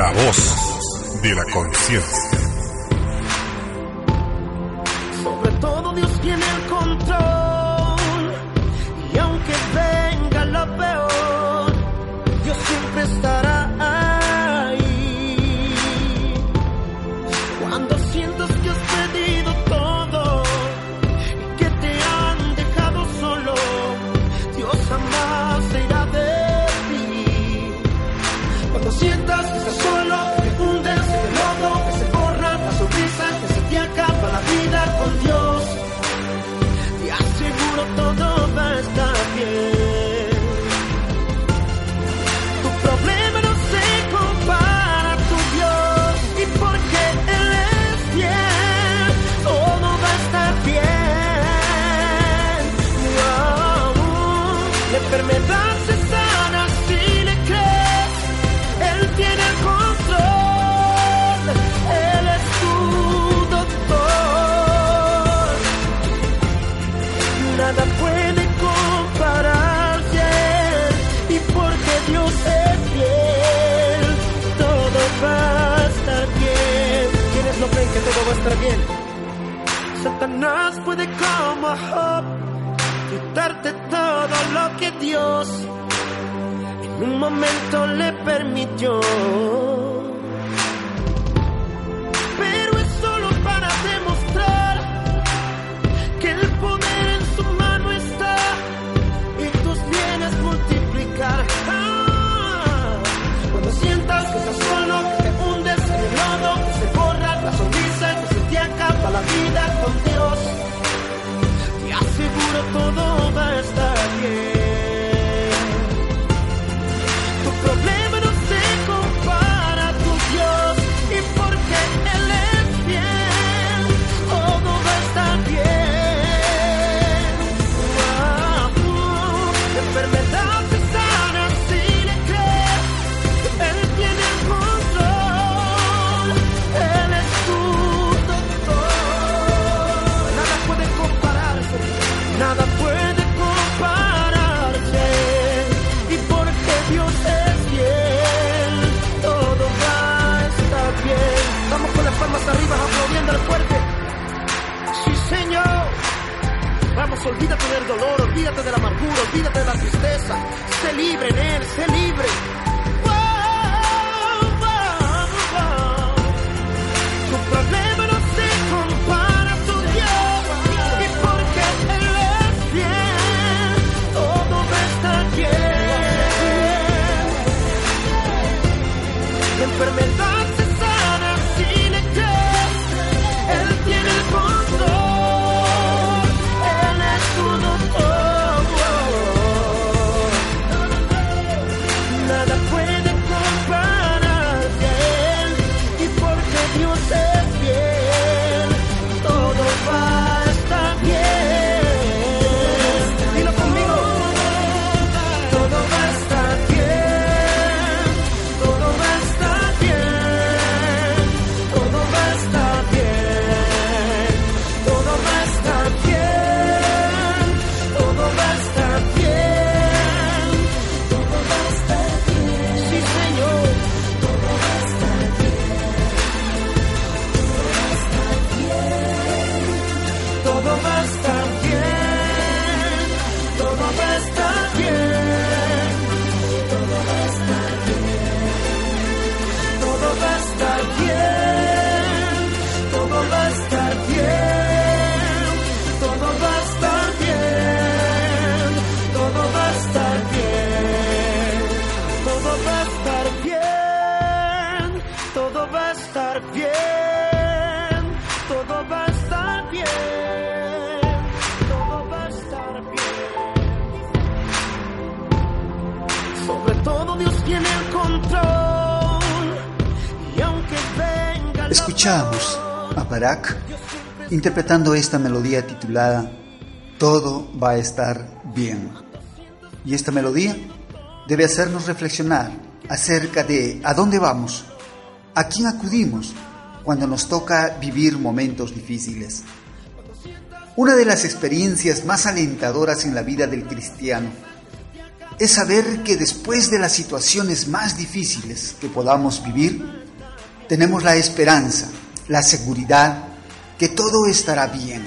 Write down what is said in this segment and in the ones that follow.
La voz de la conciencia. Satanás puede como Job quitarte todo lo que Dios en un momento le permitió. Nada puede compararse. Y porque Dios es fiel, todo va a estar bien. Vamos con las palmas arriba, aplaudiendo al fuerte. Sí, Señor. Vamos, olvídate del dolor, olvídate de la amargura, olvídate de la tristeza. Sé libre en Él, sé libre. Escuchamos a Barak interpretando esta melodía titulada Todo va a estar bien. Y esta melodía debe hacernos reflexionar acerca de a dónde vamos, a quién acudimos cuando nos toca vivir momentos difíciles. Una de las experiencias más alentadoras en la vida del cristiano es saber que después de las situaciones más difíciles que podamos vivir, tenemos la esperanza, la seguridad que todo estará bien.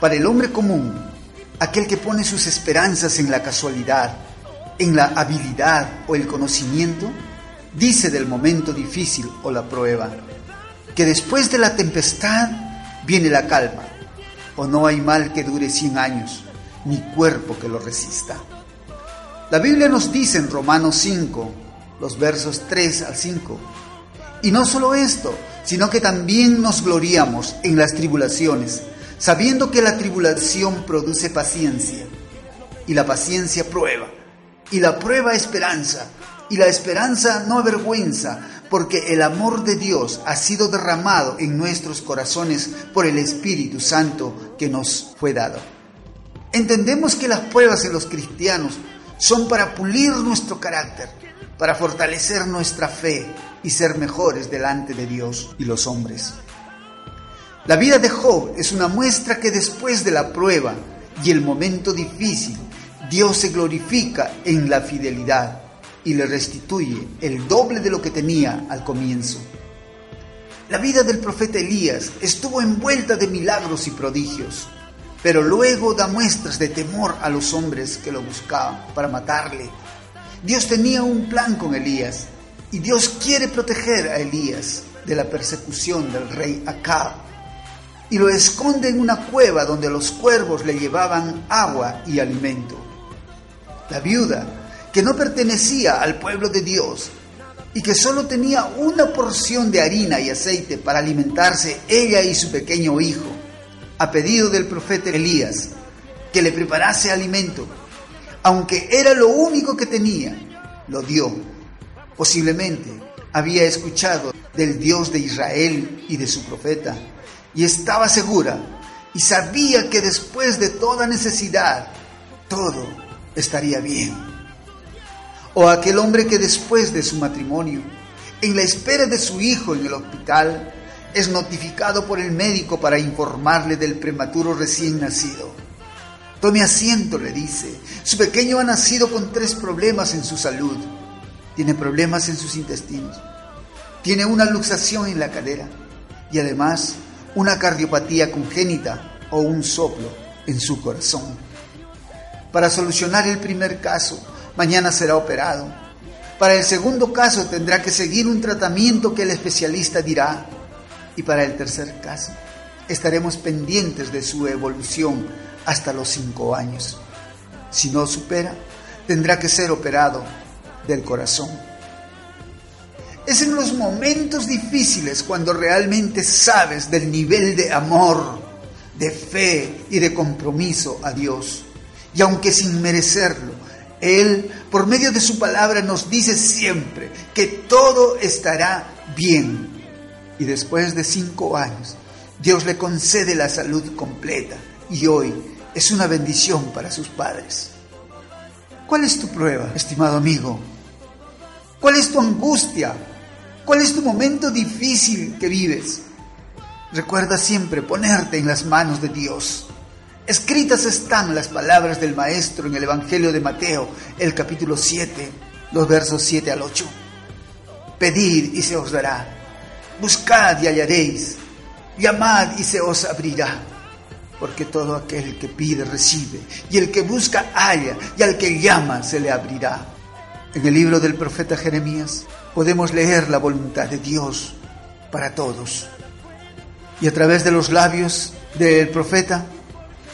Para el hombre común, aquel que pone sus esperanzas en la casualidad, en la habilidad o el conocimiento, dice del momento difícil o la prueba, que después de la tempestad viene la calma, o no hay mal que dure cien años, ni cuerpo que lo resista. La Biblia nos dice en Romanos 5, los versos 3 al 5, y no solo esto, sino que también nos gloriamos en las tribulaciones, sabiendo que la tribulación produce paciencia, y la paciencia prueba, y la prueba esperanza, y la esperanza no avergüenza, porque el amor de Dios ha sido derramado en nuestros corazones por el Espíritu Santo que nos fue dado. Entendemos que las pruebas en los cristianos son para pulir nuestro carácter, para fortalecer nuestra fe y ser mejores delante de Dios y los hombres. La vida de Job es una muestra que después de la prueba y el momento difícil, Dios se glorifica en la fidelidad y le restituye el doble de lo que tenía al comienzo. La vida del profeta Elías estuvo envuelta de milagros y prodigios, pero luego da muestras de temor a los hombres que lo buscaban para matarle. Dios tenía un plan con Elías y Dios quiere proteger a Elías de la persecución del rey Acab y lo esconde en una cueva donde los cuervos le llevaban agua y alimento. La viuda, que no pertenecía al pueblo de Dios y que solo tenía una porción de harina y aceite para alimentarse ella y su pequeño hijo, a pedido del profeta Elías, que le preparase alimento, aunque era lo único que tenía, lo dio. Posiblemente había escuchado del Dios de Israel y de su profeta, y estaba segura y sabía que después de toda necesidad, todo estaría bien. O aquel hombre que después de su matrimonio, en la espera de su hijo en el hospital, es notificado por el médico para informarle del prematuro recién nacido. Tome asiento, le dice. Su pequeño ha nacido con tres problemas en su salud. Tiene problemas en sus intestinos. Tiene una luxación en la cadera. Y además una cardiopatía congénita o un soplo en su corazón. Para solucionar el primer caso, mañana será operado. Para el segundo caso tendrá que seguir un tratamiento que el especialista dirá. Y para el tercer caso, estaremos pendientes de su evolución hasta los cinco años. Si no supera, tendrá que ser operado del corazón. Es en los momentos difíciles cuando realmente sabes del nivel de amor, de fe y de compromiso a Dios. Y aunque sin merecerlo, Él, por medio de su palabra, nos dice siempre que todo estará bien. Y después de cinco años, Dios le concede la salud completa y hoy es una bendición para sus padres. ¿Cuál es tu prueba, estimado amigo? ¿Cuál es tu angustia? ¿Cuál es tu momento difícil que vives? Recuerda siempre ponerte en las manos de Dios. Escritas están las palabras del Maestro en el Evangelio de Mateo, el capítulo 7, los versos 7 al 8. Pedid y se os dará. Buscad y hallaréis. Llamad y se os abrirá. Porque todo aquel que pide recibe, y el que busca halla, y al que llama se le abrirá. En el libro del profeta Jeremías podemos leer la voluntad de Dios para todos. Y a través de los labios del profeta,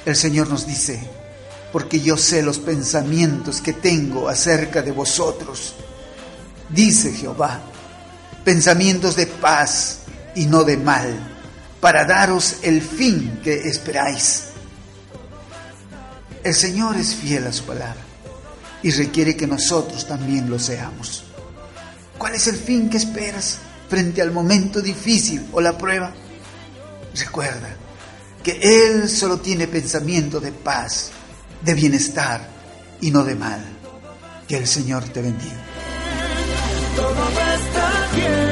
el Señor nos dice, porque yo sé los pensamientos que tengo acerca de vosotros, dice Jehová, pensamientos de paz y no de mal, para daros el fin que esperáis. El Señor es fiel a su palabra y requiere que nosotros también lo seamos. ¿Cuál es el fin que esperas frente al momento difícil o la prueba? Recuerda que Él solo tiene pensamiento de paz, de bienestar y no de mal. Que el Señor te bendiga. Todo va a estar bien.